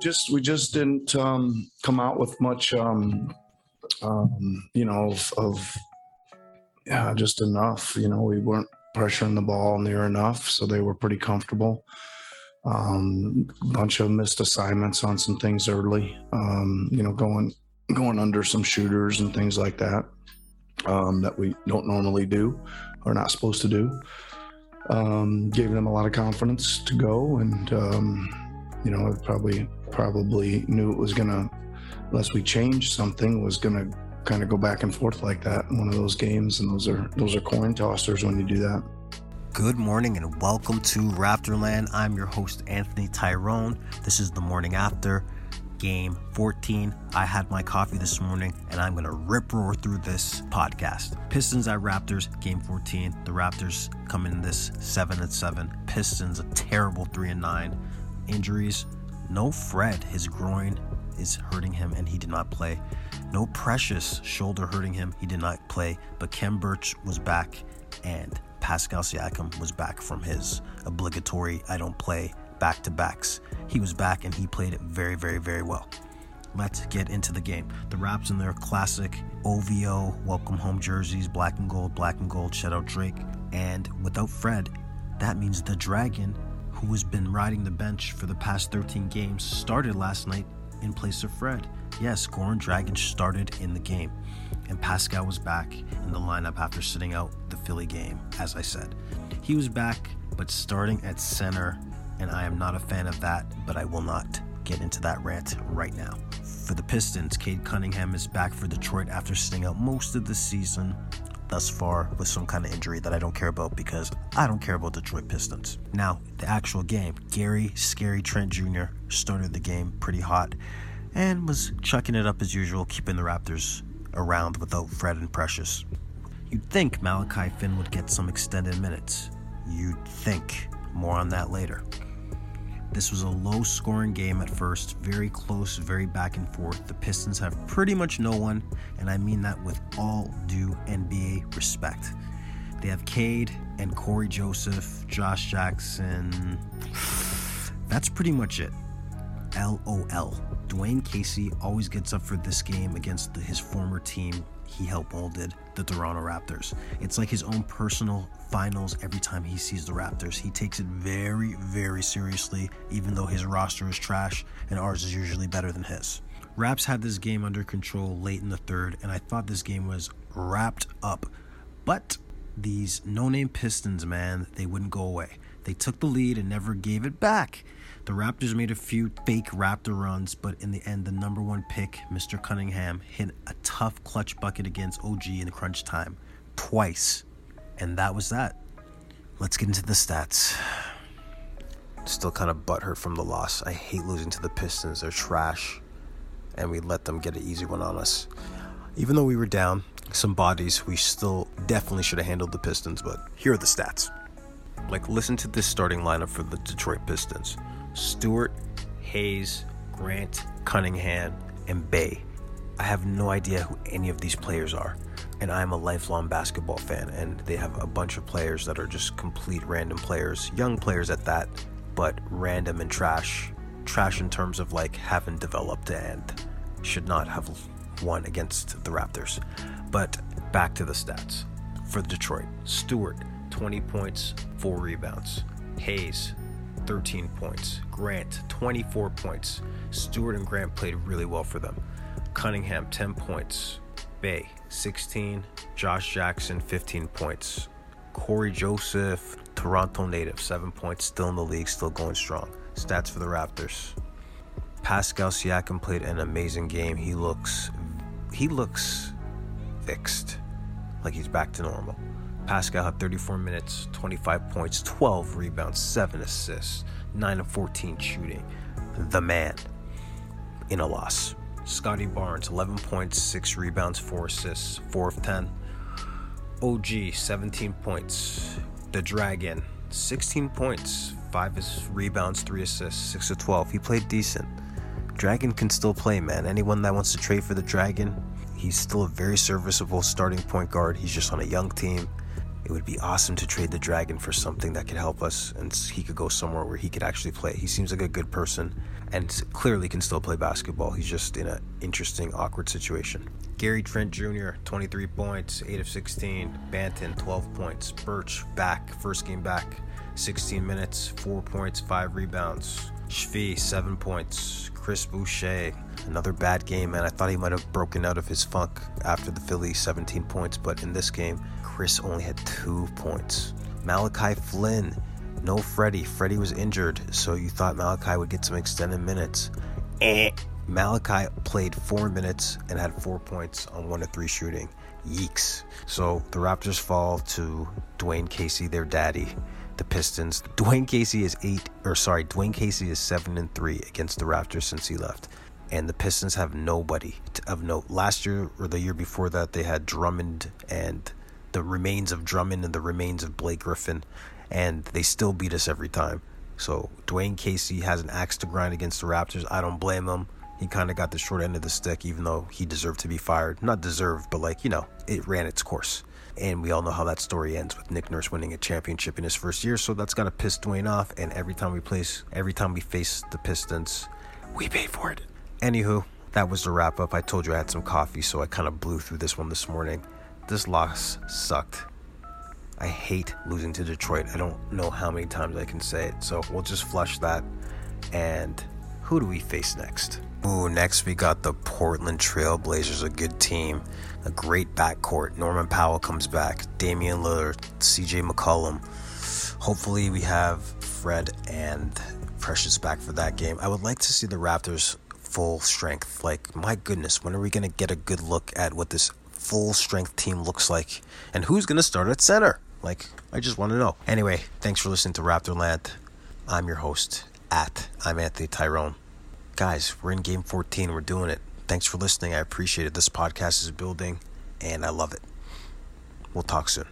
just we just didn't um, come out with much, um, um, you know, of, of yeah, just enough. You know, we weren't pressuring the ball near enough, so they were pretty comfortable. Um, bunch of missed assignments on some things early. Um, you know, going going under some shooters and things like that um, that we don't normally do or not supposed to do. Um, gave them a lot of confidence to go, and um, you know, I probably probably knew it was gonna, unless we changed something, was gonna kind of go back and forth like that in one of those games, and those are those are coin tossers when you do that. Good morning and welcome to Raptorland. I'm your host Anthony Tyrone. This is the morning after game 14. I had my coffee this morning and I'm going to rip roar through this podcast. Pistons at Raptors, game 14. The Raptors come in this 7 at 7. Pistons a terrible 3 and 9. Injuries, no Fred, his groin is hurting him and he did not play. No Precious, shoulder hurting him, he did not play. But Khem Birch was back and Pascal Siakam was back from his obligatory I don't play back to backs. He was back and he played it very, very, very well. Let's get into the game. The Raps in their classic OVO welcome home jerseys, black and gold, black and gold, shout out Drake. And without Fred, that means the Dragon, who has been riding the bench for the past 13 games, started last night in place of Fred. Yes, Goran Dragon started in the game, and Pascal was back in the lineup after sitting out the Philly game, as I said. He was back, but starting at center and I am not a fan of that, but I will not get into that rant right now. For the Pistons, Cade Cunningham is back for Detroit after sitting out most of the season thus far with some kind of injury that I don't care about because I don't care about Detroit Pistons. Now, the actual game Gary Scary Trent Jr. started the game pretty hot and was chucking it up as usual, keeping the Raptors around without Fred and Precious. You'd think Malachi Flynn would get some extended minutes. You'd think. More on that later. This was a low scoring game at first, very close, very back and forth. The Pistons have pretty much no one, and I mean that with all due NBA respect. They have Cade and Cory Joseph, Josh Jackson. That's pretty much it. LOL. Dwane Casey always gets up for this game against the, his former team he helped molded the Toronto Raptors. It's like his own personal finals every time he sees the Raptors. He takes it very, very seriously, even though his roster is trash and ours is usually better than his. Raps had this game under control late in the third, and I thought this game was wrapped up. But these no name Pistons, man, they wouldn't go away. They took the lead and never gave it back. The Raptors made a few fake Raptor runs, but in the end, the number one pick, Mr. Cunningham, hit a tough clutch bucket against OG in the crunch time twice. And that was that. Let's get into the stats. Still kind of butthurt from the loss. I hate losing to the Pistons. They're trash. And we let them get an easy one on us. Even though we were down some bodies, we still definitely should have handled the Pistons, but here are the stats. Like, listen to this starting lineup for the Detroit Pistons. Stewart, Hayes, Grant, Cunningham, and Bey. I have no idea who any of these players are. And I'm a lifelong basketball fan, and they have a bunch of players that are just complete random players, young players at that, but random and trash. Trash in terms of like haven't developed and should not have won against the Raptors. But back to the stats. For Detroit, Stewart, 20 points, 4 rebounds. Hayes, 13 points. Grant, 24 points. Stewart and Grant played really well for them. Cunningham, 10 points. Bey, 16. Josh Jackson, 15 points. Cory Joseph, Toronto native, 7 points. Still in the league, still going strong. Stats for the Raptors. Pascal Siakam played an amazing game. He looks he looks fixed. Like he's back to normal. Pascal had 34 minutes, 25 points, 12 rebounds, 7 assists, 9 of 14 shooting. The man in a loss. Scottie Barnes, 11 points, 6 rebounds, 4 assists, 4 of 10. OG, 17 points. The Dragon, 16 points, 5 rebounds, 3 assists, 6 of 12. He played decent. Dragon can still play, man. Anyone that wants to trade for the Dragon, he's still a very serviceable starting point guard. He's just on a young team it would be awesome to trade the Dragon for something that could help us and he could go somewhere where he could actually play. He seems like a good person and clearly can still play basketball. He's just in an interesting, awkward situation. Gary Trent Jr., 23 points, 8 of 16. Banton, 12 points. Birch, back, first game back, 16 minutes, 4 points, 5 rebounds. Svi, 7 points. Chris Boucher, another bad game, and I thought he might have broken out of his funk after the Philly 17 points, but in this game, Chris only had 2 points. Malachi Flynn, no Freddie. Freddie was injured, so you thought Malachi would get some extended minutes. Eh. Malachi played four minutes and had four points on one to three shooting. Yeeks. So the Raptors fall to Dwane Casey, their daddy. The Pistons. Dwane Casey is eight, or sorry, Dwane Casey is seven and three against the Raptors since he left. And the Pistons have nobody of note. Last year or the year before that, they had Drummond and the remains of Drummond and the remains of Blake Griffin, and they still beat us every time. So Dwane Casey has an axe to grind against the Raptors. I don't blame him he kind of got the short end of the stick, even though he deserved to be fired. Not deserved, but like, you know, it ran its course. And we all know how that story ends with Nick Nurse winning a championship in his first year, so that's gonna piss Dwane off. And every time we place, every time we face the Pistons, we pay for it. Anywho, that was the wrap up. I told you I had some coffee, so I kind of blew through this one this morning. This loss sucked. I hate losing to Detroit. I don't know how many times I can say it. So we'll just flush that. And who do we face next? Ooh, next we got the Portland Trailblazers, a good team, a great backcourt. Norman Powell comes back, Damian Lillard, CJ McCollum. Hopefully, we have Fred and Precious back for that game. I would like to see the Raptors full strength. Like, my goodness, when are we going to get a good look at what this full strength team looks like? And who's going to start at center? Like, I just want to know. Anyway, thanks for listening to Raptorland. I'm your host, at I'm Anthony Tyrone guys, we're in game 14. We're doing it. Thanks for listening. I appreciate it. This podcast is building and I love it. We'll talk soon.